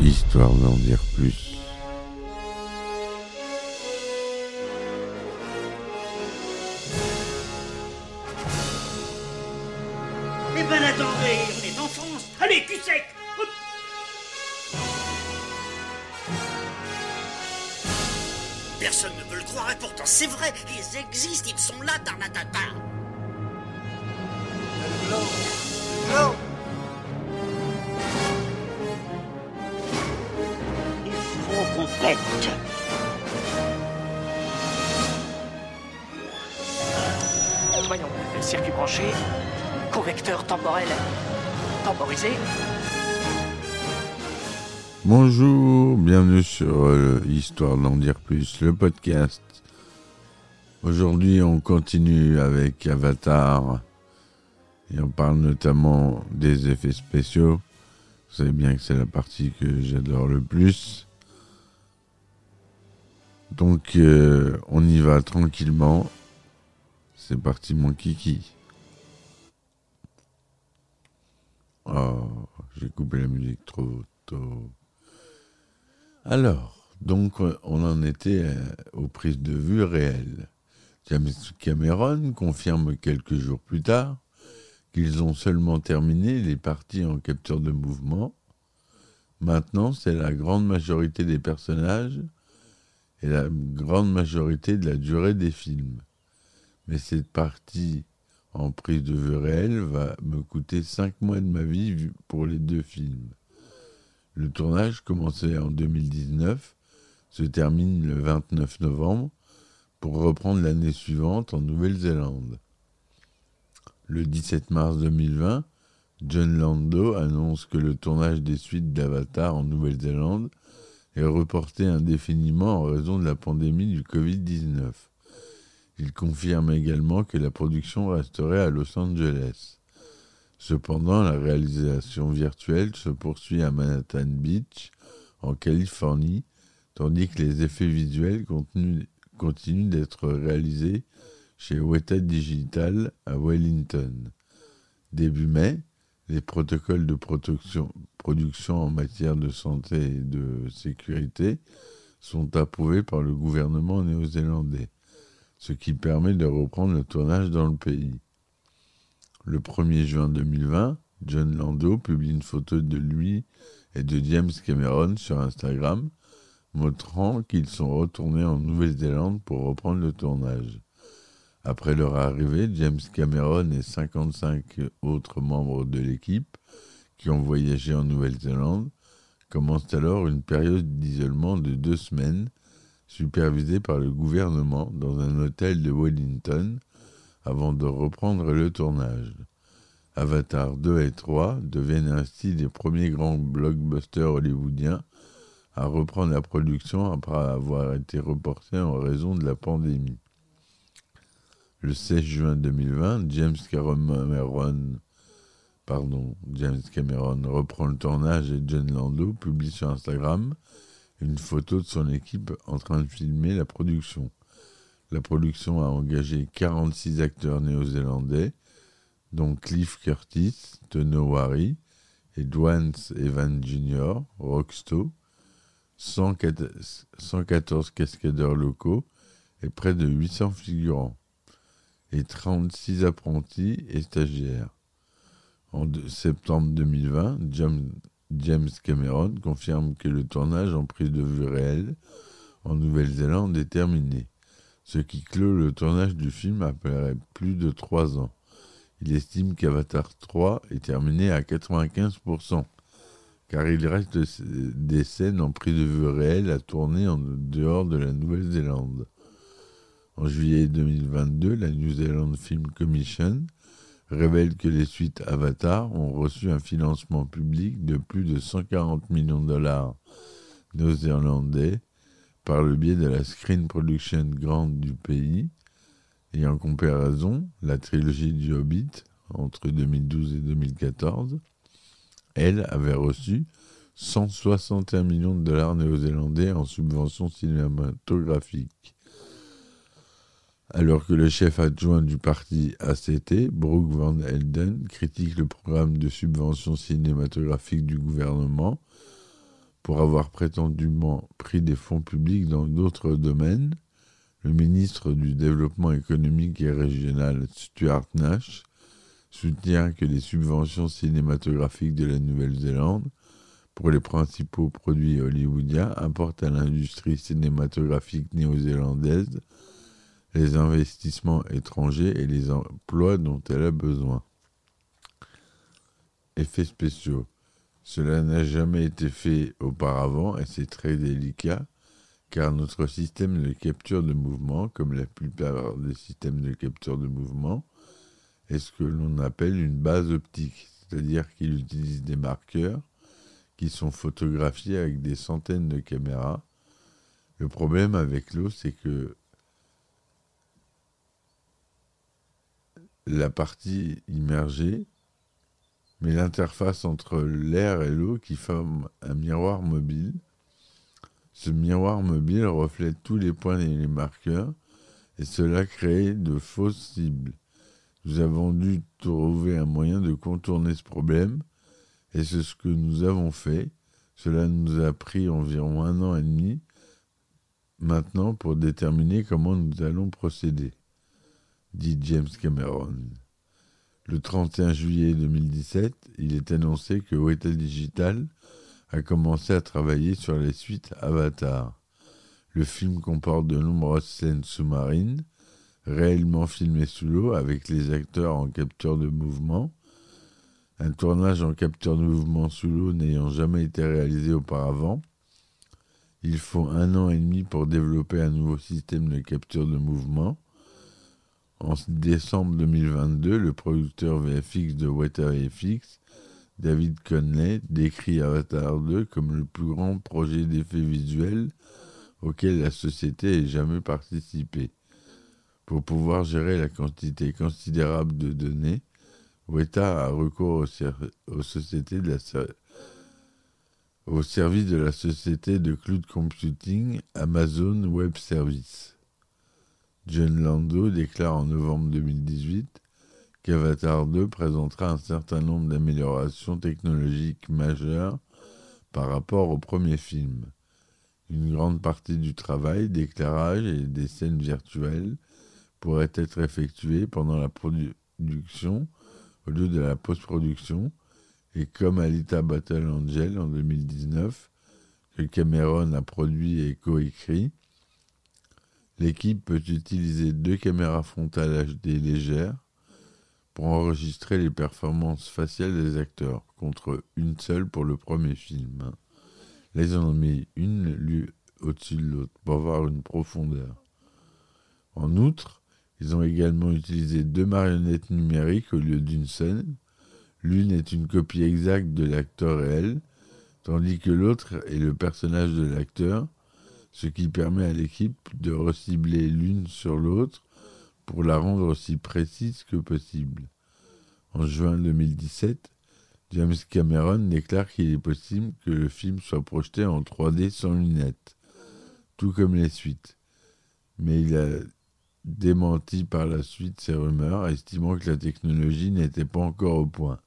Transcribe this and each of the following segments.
histoire d'en dire plus. Eh ben attendez, on est en France. Allez, cul sec. Personne ne veut le croire et pourtant c'est vrai, ils existent, ils sont là, Tarnatata Voyons, circuit branché, correcteur temporel temporisé. Bonjour, bienvenue sur euh, Histoire d'en dire plus, le podcast. Aujourd'hui, on continue avec Avatar et on parle notamment des effets spéciaux. Vous savez bien que c'est la partie que j'adore le plus. Donc, euh, on y va tranquillement. C'est parti, mon kiki. Oh, j'ai coupé la musique trop tôt. Alors, donc, on en était euh, aux prises de vue réelles. James Cameron confirme quelques jours plus tard qu'ils ont seulement terminé les parties en capture de mouvement. Maintenant, c'est la grande majorité des personnages et la grande majorité de la durée des films. Mais cette partie en prise de vue réelle va me coûter cinq mois de ma vie pour les deux films. Le tournage, commencé en 2019, se termine le 29 novembre pour reprendre l'année suivante en Nouvelle-Zélande. Le 17 mars 2020, John Lando annonce que le tournage des suites d'Avatar en Nouvelle-Zélande est reporté indéfiniment en raison de la pandémie du Covid-19. Il confirme également que la production resterait à Los Angeles. Cependant, la réalisation virtuelle se poursuit à Manhattan Beach, en Californie, tandis que les effets visuels continuent, d'être réalisés chez Weta Digital à Wellington. Début mai, les protocoles de production en matière de santé et de sécurité sont approuvés par le gouvernement néo-zélandais, ce qui permet de reprendre le tournage dans le pays. Le 1er juin 2020, John Lando publie une photo de lui et de James Cameron sur Instagram, montrant qu'ils sont retournés en Nouvelle-Zélande pour reprendre le tournage. Après leur arrivée, James Cameron et 55 autres membres de l'équipe qui ont voyagé en Nouvelle-Zélande commencent alors une période d'isolement de deux semaines supervisée par le gouvernement dans un hôtel de Wellington avant de reprendre le tournage. Avatar 2 et 3 deviennent ainsi les premiers grands blockbusters hollywoodiens à reprendre la production après avoir été reportés en raison de la pandémie. Le 16 juin 2020, James Cameron, James Cameron reprend le tournage et John Lando publie sur Instagram une photo de son équipe en train de filmer la production. La production a engagé 46 acteurs néo-zélandais, dont Cliff Curtis, Tono Wari et Dwayne Evans Jr., Rocksto, 114 114 cascadeurs locaux et près de 800 figurants, et 36 apprentis et stagiaires. En septembre 2020, James, James Cameron confirme que le tournage en prise de vue réelle en Nouvelle-Zélande est terminé, ce qui clôt le tournage du film après plus de trois ans. Il estime qu'Avatar 3 est terminé à 95%, car il reste des scènes en prise de vue réelle à tourner en dehors de la Nouvelle-Zélande. En juillet 2022, la New Zealand Film Commission révèle que les suites Avatar ont reçu un financement public de plus de 140 millions de dollars néo-zélandais par le biais de la Screen Production Grant du pays. Et en comparaison, la trilogie du Hobbit, entre 2012 et 2014, elle avait reçu 161 millions de dollars néo-zélandais en subventions cinématographiques. Alors que le chef adjoint du parti ACT, Brooke Van Elden, critique le programme de subventions cinématographiques du gouvernement, pour avoir prétendument pris des fonds publics dans d'autres domaines, le ministre du Développement économique et régional Stuart Nash soutient que les subventions cinématographiques de la Nouvelle-Zélande pour les principaux produits hollywoodiens apportent à l'industrie cinématographique néo-zélandaise les investissements étrangers et les emplois dont elle a besoin. Effets spéciaux. Cela n'a jamais été fait auparavant et c'est très délicat car notre système de capture de mouvement, comme la plupart des systèmes de capture de mouvement, est ce que l'on appelle une base optique, c'est-à-dire qu'il utilise des marqueurs qui sont photographiés avec des centaines de caméras. Le problème avec l'eau, c'est que la partie immergée mais l'interface entre l'air et l'eau qui forme un miroir mobile. Ce miroir mobile reflète tous les points et les marqueurs, et cela crée de fausses cibles. Nous avons dû trouver un moyen de contourner ce problème, et c'est ce que nous avons fait. Cela nous a pris environ un an et demi maintenant pour déterminer comment nous allons procéder, dit James Cameron. Le 31 juillet 2017, il est annoncé que Weta Digital a commencé à travailler sur les suites Avatar. Le film comporte de nombreuses scènes sous-marines, réellement filmées sous l'eau avec les acteurs en capture de mouvement. Un tournage en capture de mouvement sous l'eau n'ayant jamais été réalisé auparavant. Il faut un an et demi pour développer un nouveau système de capture de mouvement. En décembre 2022, le producteur VFX de Weta VFX, David Conley, décrit Avatar 2 comme le plus grand projet d'effets visuels auquel la société ait jamais participé. Pour pouvoir gérer la quantité considérable de données, Weta a recours aux, au service de la société de cloud computing Amazon Web Services. John Lando déclare en novembre 2018 qu'Avatar 2 présentera un certain nombre d'améliorations technologiques majeures par rapport au premier film. Une grande partie du travail d'éclairage et des scènes virtuelles pourrait être effectuée pendant la production au lieu de la post-production, et comme Alita Battle Angel en 2019, que Cameron a produit et coécrit, L'équipe peut utiliser deux caméras frontales HD légères pour enregistrer les performances faciales des acteurs, contre une seule pour le premier film. Là, ils en ont mis une au-dessus de l'autre pour avoir une profondeur. En outre, ils ont également utilisé deux marionnettes numériques au lieu d'une seule. L'une est une copie exacte de l'acteur réel, tandis que l'autre est le personnage de l'acteur, ce qui permet à l'équipe de recibler l'une sur l'autre pour la rendre aussi précise que possible. En juin 2017, James Cameron déclare qu'il est possible que le film soit projeté en 3D sans lunettes, tout comme les suites. Mais il a démenti par la suite ces rumeurs, estimant que la technologie n'était pas encore au point.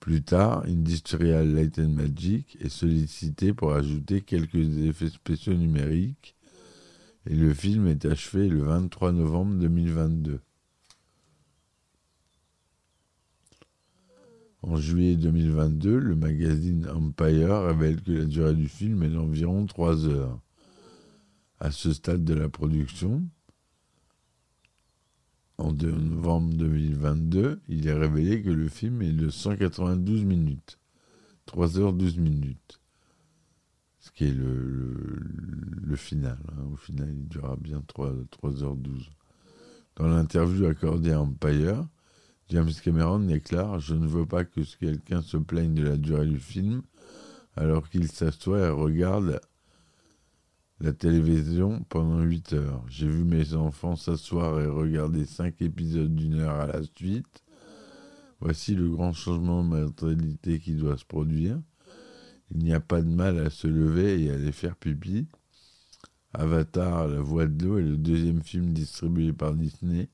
Plus tard, Industrial Light Magic est sollicité pour ajouter quelques effets spéciaux numériques et le film est achevé le 23 novembre 2022. En juillet 2022, le magazine Empire révèle que la durée du film est d'environ 3 heures. À ce stade de la production, en novembre 2022, il est révélé que le film est de 192 minutes, 3 heures 12 minutes, ce qui est le, final. Hein. Au final, il durera bien 3, 3 heures 12. Dans l'interview accordée à Empire, James Cameron déclare Je ne veux pas que quelqu'un se plaigne de la durée du film alors qu'il s'assoit et regarde la télévision pendant 8 heures. J'ai vu mes enfants s'asseoir et regarder 5 épisodes d'une heure à la suite. Voici le grand changement de mentalité qui doit se produire. Il n'y a pas de mal à se lever et à aller faire pipi. Avatar, La Voix de l'eau est le deuxième film distribué par Disney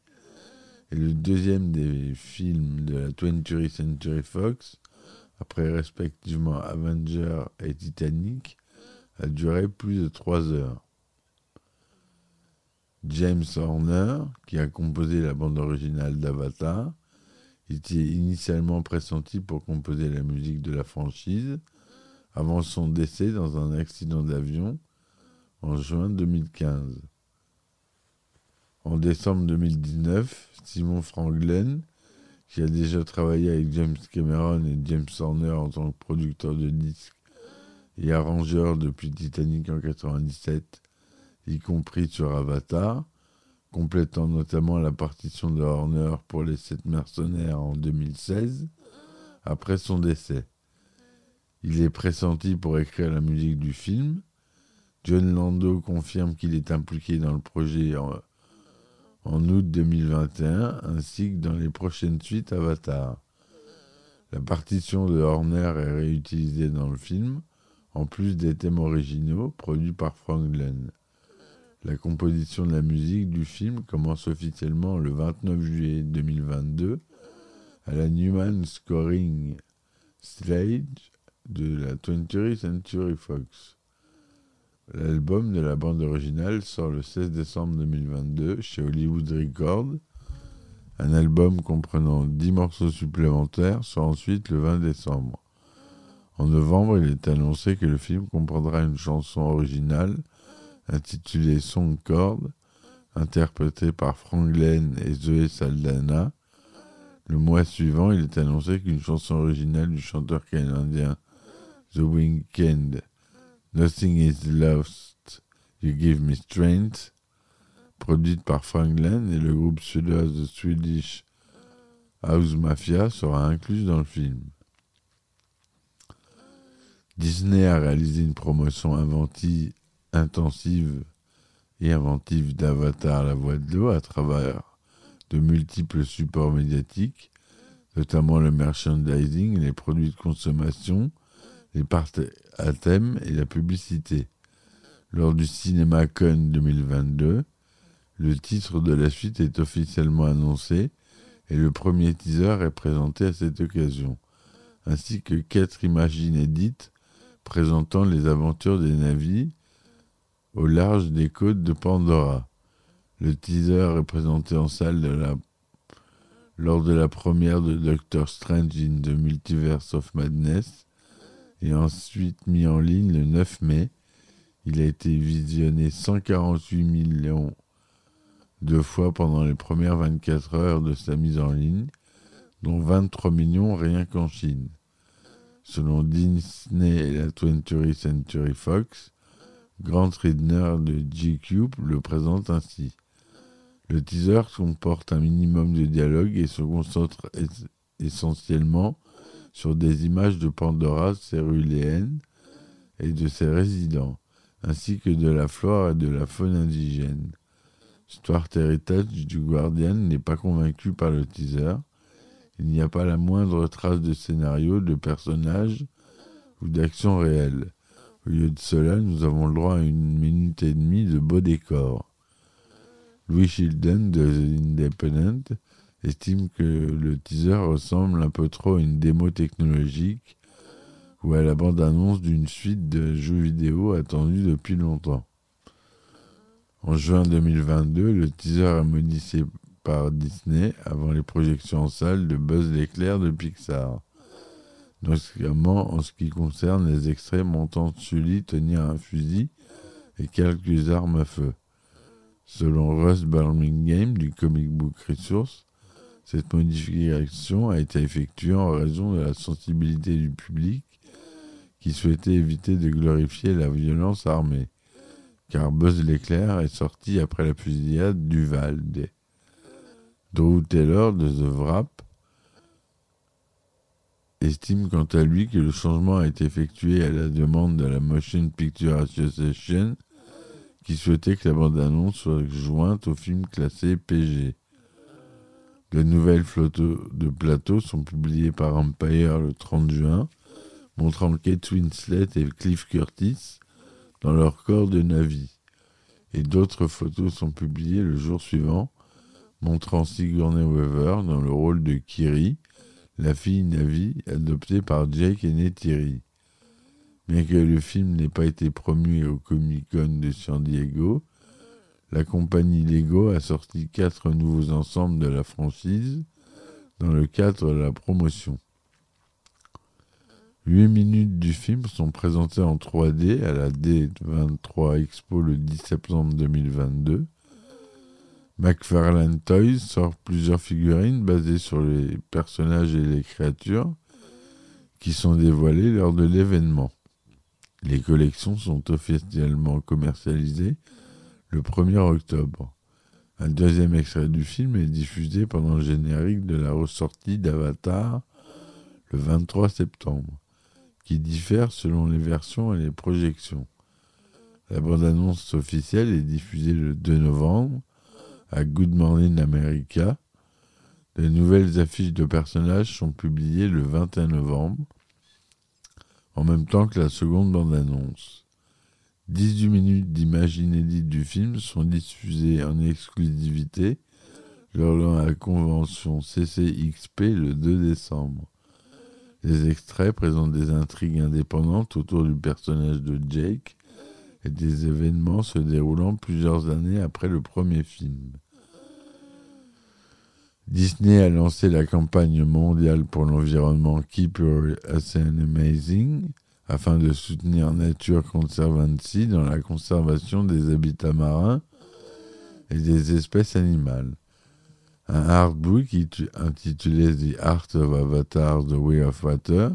et le deuxième des films de la 20th Century Fox après respectivement Avenger et Titanic, a duré plus de trois heures. James Horner, qui a composé la bande originale d'Avatar, était initialement pressenti pour composer la musique de la franchise avant son décès dans un accident d'avion en juin 2015. En décembre 2019, Simon Franglen, qui a déjà travaillé avec James Cameron et James Horner en tant que producteur de disques et arrangeur depuis Titanic en 1997, y compris sur Avatar, complétant notamment la partition de Horner pour les sept mercenaires en 2016, après son décès. Il est pressenti pour écrire la musique du film. John Lando confirme qu'il est impliqué dans le projet en, août 2021, ainsi que dans les prochaines suites Avatar. La partition de Horner est réutilisée dans le film, en plus des thèmes originaux produits par Frank Glenn. La composition de la musique du film commence officiellement le 29 juillet 2022 à la Newman Scoring Stage de la 20th Century Fox. L'album de la bande originale sort le 16 décembre 2022 chez Hollywood Records. Un album comprenant 10 morceaux supplémentaires sort ensuite le 20 décembre. En novembre, il est annoncé que le film comprendra une chanson originale intitulé Song Chord, interprété par Frank et Zoé Saldana. Le mois suivant, il est annoncé qu'une chanson originale du chanteur canadien The Weeknd, Nothing is Lost, You Give Me Strength, produite par Frank et le groupe suédois The Swedish House Mafia, sera inclus dans le film. Disney a réalisé une promotion intensive et inventive d'Avatar la voix de l'eau à travers de multiples supports médiatiques, notamment le merchandising, les produits de consommation, les parties à thème et la publicité. Lors du CinemaCon 2022, le titre de la suite est officiellement annoncé et le premier teaser est présenté à cette occasion, ainsi que quatre images inédites présentant les aventures des navires au large des côtes de Pandora. Le teaser est présenté en salle lors de la première de Doctor Strange in the Multiverse of Madness et ensuite mis en ligne le 9 mai. Il a été visionné 148 millions de fois pendant les premières 24 heures de sa mise en ligne, dont 23 millions rien qu'en Chine. Selon Disney et la 20th Century Fox, Grant Ridner de GQ le présente ainsi. Le teaser comporte un minimum de dialogue et se concentre essentiellement sur des images de Pandora céruléenne et de ses résidents, ainsi que de la flore et de la faune indigène. Stuart Heritage du Guardian n'est pas convaincu par le teaser. Il n'y a pas la moindre trace de scénario, de personnage ou d'action réelle. Au lieu de cela, nous avons le droit à une minute et demie de beau décor. Louis Shilden de The Independent estime que le teaser ressemble un peu trop à une démo technologique ou à la bande-annonce d'une suite de jeux vidéo attendue depuis longtemps. En juin 2022, le teaser est modifié par Disney avant les projections en salle de Buzz l'éclair de Pixar notamment en ce qui concerne les extraits montant Sully tenir un fusil et quelques armes à feu. Selon Russ Birmingham du Comic Book Resource, cette modification a été effectuée en raison de la sensibilité du public qui souhaitait éviter de glorifier la violence armée, car Buzz l'éclair est sorti après la fusillade du Valde. Drew Taylor de The Wrap estime quant à lui que le changement a été effectué à la demande de la Motion Picture Association qui souhaitait que la bande-annonce soit jointe au film classé PG. De nouvelles photos de plateau sont publiées par Empire le 30 juin, montrant Kate Winslet et Cliff Curtis dans leur corps de Navi. Et d'autres photos sont publiées le jour suivant, montrant Sigourney Weaver dans le rôle de Kiri, la fille Navi, adoptée par Jake et Neytiri. Bien que le film n'ait pas été promu au Comic Con de San Diego, la compagnie Lego a sorti quatre nouveaux ensembles de la franchise dans le cadre de la promotion. Huit minutes du film sont présentées en 3D à la D23 Expo le 10 septembre 2022. McFarlane Toys sort plusieurs figurines basées sur les personnages et les créatures qui sont dévoilées lors de l'événement. Les collections sont officiellement commercialisées le 1er octobre. Un deuxième extrait du film est diffusé pendant le générique de la ressortie d'Avatar le 23 septembre, qui diffère selon les versions et les projections. La bande-annonce officielle est diffusée le 2 novembre à Good Morning America. De nouvelles affiches de personnages sont publiées le 21 novembre, en même temps que la seconde bande-annonce. 18 minutes d'images inédites du film sont diffusées en exclusivité lors de la convention CCXP le 2 décembre. Les extraits présentent des intrigues indépendantes autour du personnage de Jake et des événements se déroulant plusieurs années après le premier film. Disney a lancé la campagne mondiale pour l'environnement Keep Your Ocean Amazing afin de soutenir Nature Conservancy dans la conservation des habitats marins et des espèces animales. Un artbook intitulé The Art of Avatar, The Way of Water,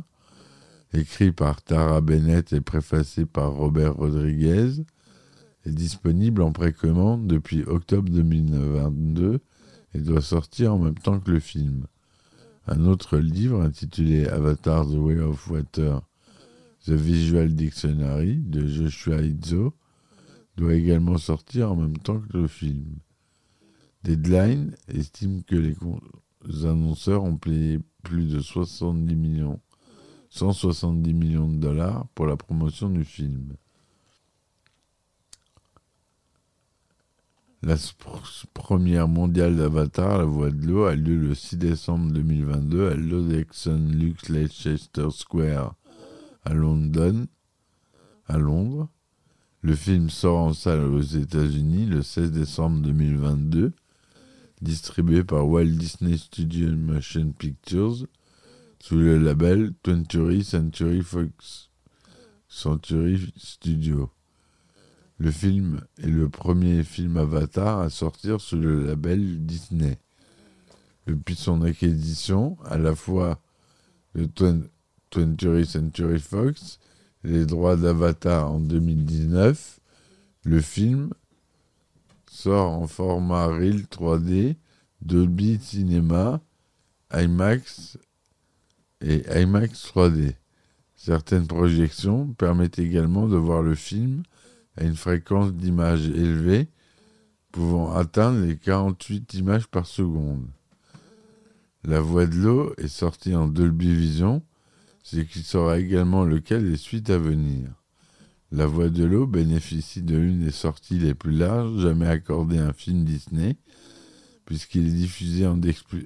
écrit par Tara Bennett et préfacé par Robert Rodriguez, est disponible en précommande depuis octobre 2022 et doit sortir en même temps que le film. Un autre livre intitulé Avatar The Way of Water, The Visual Dictionary de Joshua Izzo doit également sortir en même temps que le film. Deadline estime que les annonceurs ont payé plus de 70 millions, 170 millions de dollars pour la promotion du film. La première mondiale d'Avatar, La Voix de l'eau, a lieu le 6 décembre 2022 à l'Odexon Lux Leicester Square à London, à Londres. Le film sort en salle aux États-Unis le 16 décembre 2022, distribué par Walt Disney Studio Motion Pictures sous le label 20th Century Fox Century Studio. Le film est le premier film Avatar à sortir sous le label Disney. Depuis son acquisition, à la fois de 20th Century Fox les droits d'Avatar en 2019, le film sort en format Real 3D, Dolby Cinema, IMAX et IMAX 3D. Certaines projections permettent également de voir le film à une fréquence d'image élevée, pouvant atteindre les 48 images par seconde. La Voix de l'eau est sortie en Dolby Vision, ce qui sera également le cas des suites à venir. La Voix de l'eau bénéficie de l'une des sorties les plus larges jamais accordées à un film Disney, puisqu'il est diffusé en,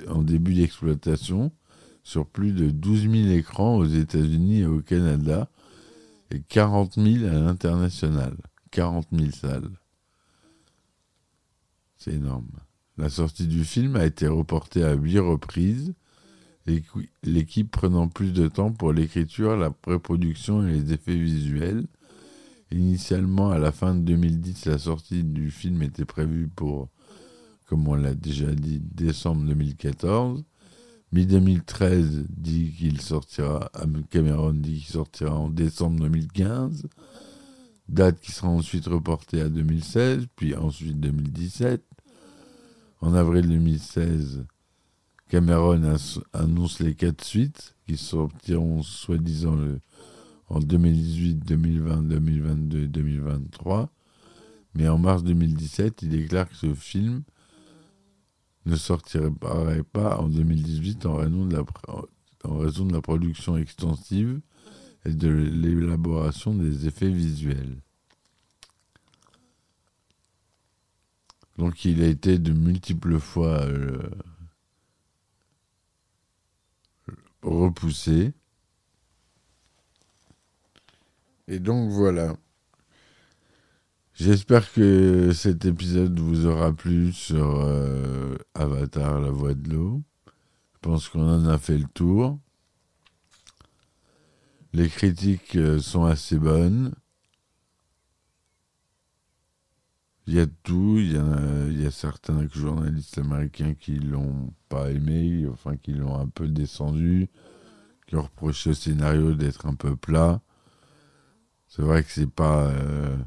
en début d'exploitation sur plus de 12 000 écrans aux États-Unis et au Canada, et 40 000 à l'international. 40 000 salles. C'est énorme. La sortie du film a été reportée à huit reprises, l'équipe prenant plus de temps pour l'écriture, la pré-production et les effets visuels. Initialement, à la fin de 2010, la sortie du film était prévue pour, comme on l'a déjà dit, décembre 2014. Mi-2013 dit qu'il sortira, Cameron dit qu'il sortira en décembre 2015 date qui sera ensuite reportée à 2016, puis ensuite 2017. En avril 2016, Cameron annonce les quatre suites qui sortiront soi-disant en 2018, 2020, 2022 et 2023. Mais en mars 2017, il déclare que ce film ne sortirait pas en 2018 en raison de la, en raison de la production extensive et de l'élaboration des effets visuels. Donc il a été de multiples fois euh, repoussé. Et donc voilà. J'espère que cet épisode vous aura plu sur euh, Avatar, la voix de l'eau. Je pense qu'on en a fait le tour. Les critiques euh, sont assez bonnes. Il y a tout, il y a, certains journalistes américains qui l'ont pas aimé, enfin qui l'ont un peu descendu, qui ont reproché au scénario d'être un peu plat. C'est vrai que c'est pas euh,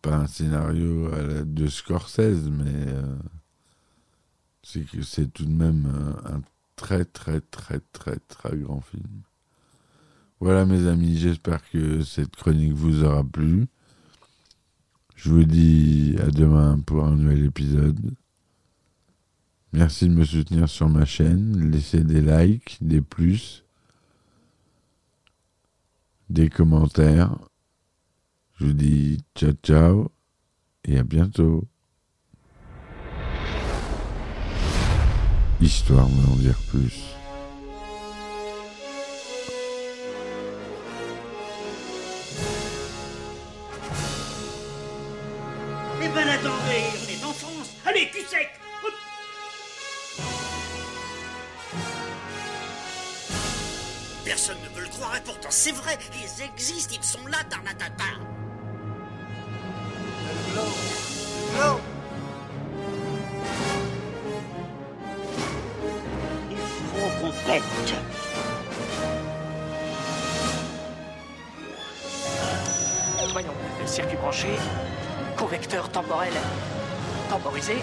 pas un scénario à la- de Scorsese, mais euh, c'est que c'est tout de même un très très très très très grand film. Voilà mes amis, j'espère que cette chronique vous aura plu. Je vous dis à demain pour un nouvel épisode. Merci de me soutenir sur ma chaîne. Laissez des likes, des plus, des commentaires. Je vous dis ciao ciao et à bientôt. Histoire d'en dire plus. Eh ben attendez, on est en France. Allez, cul sec Hop. Personne ne veut le croire et pourtant c'est vrai, ils existent, ils sont là, Tarnatata. Il faut qu'on pète. Voyons, circuit branché, convecteur temporel temporisé,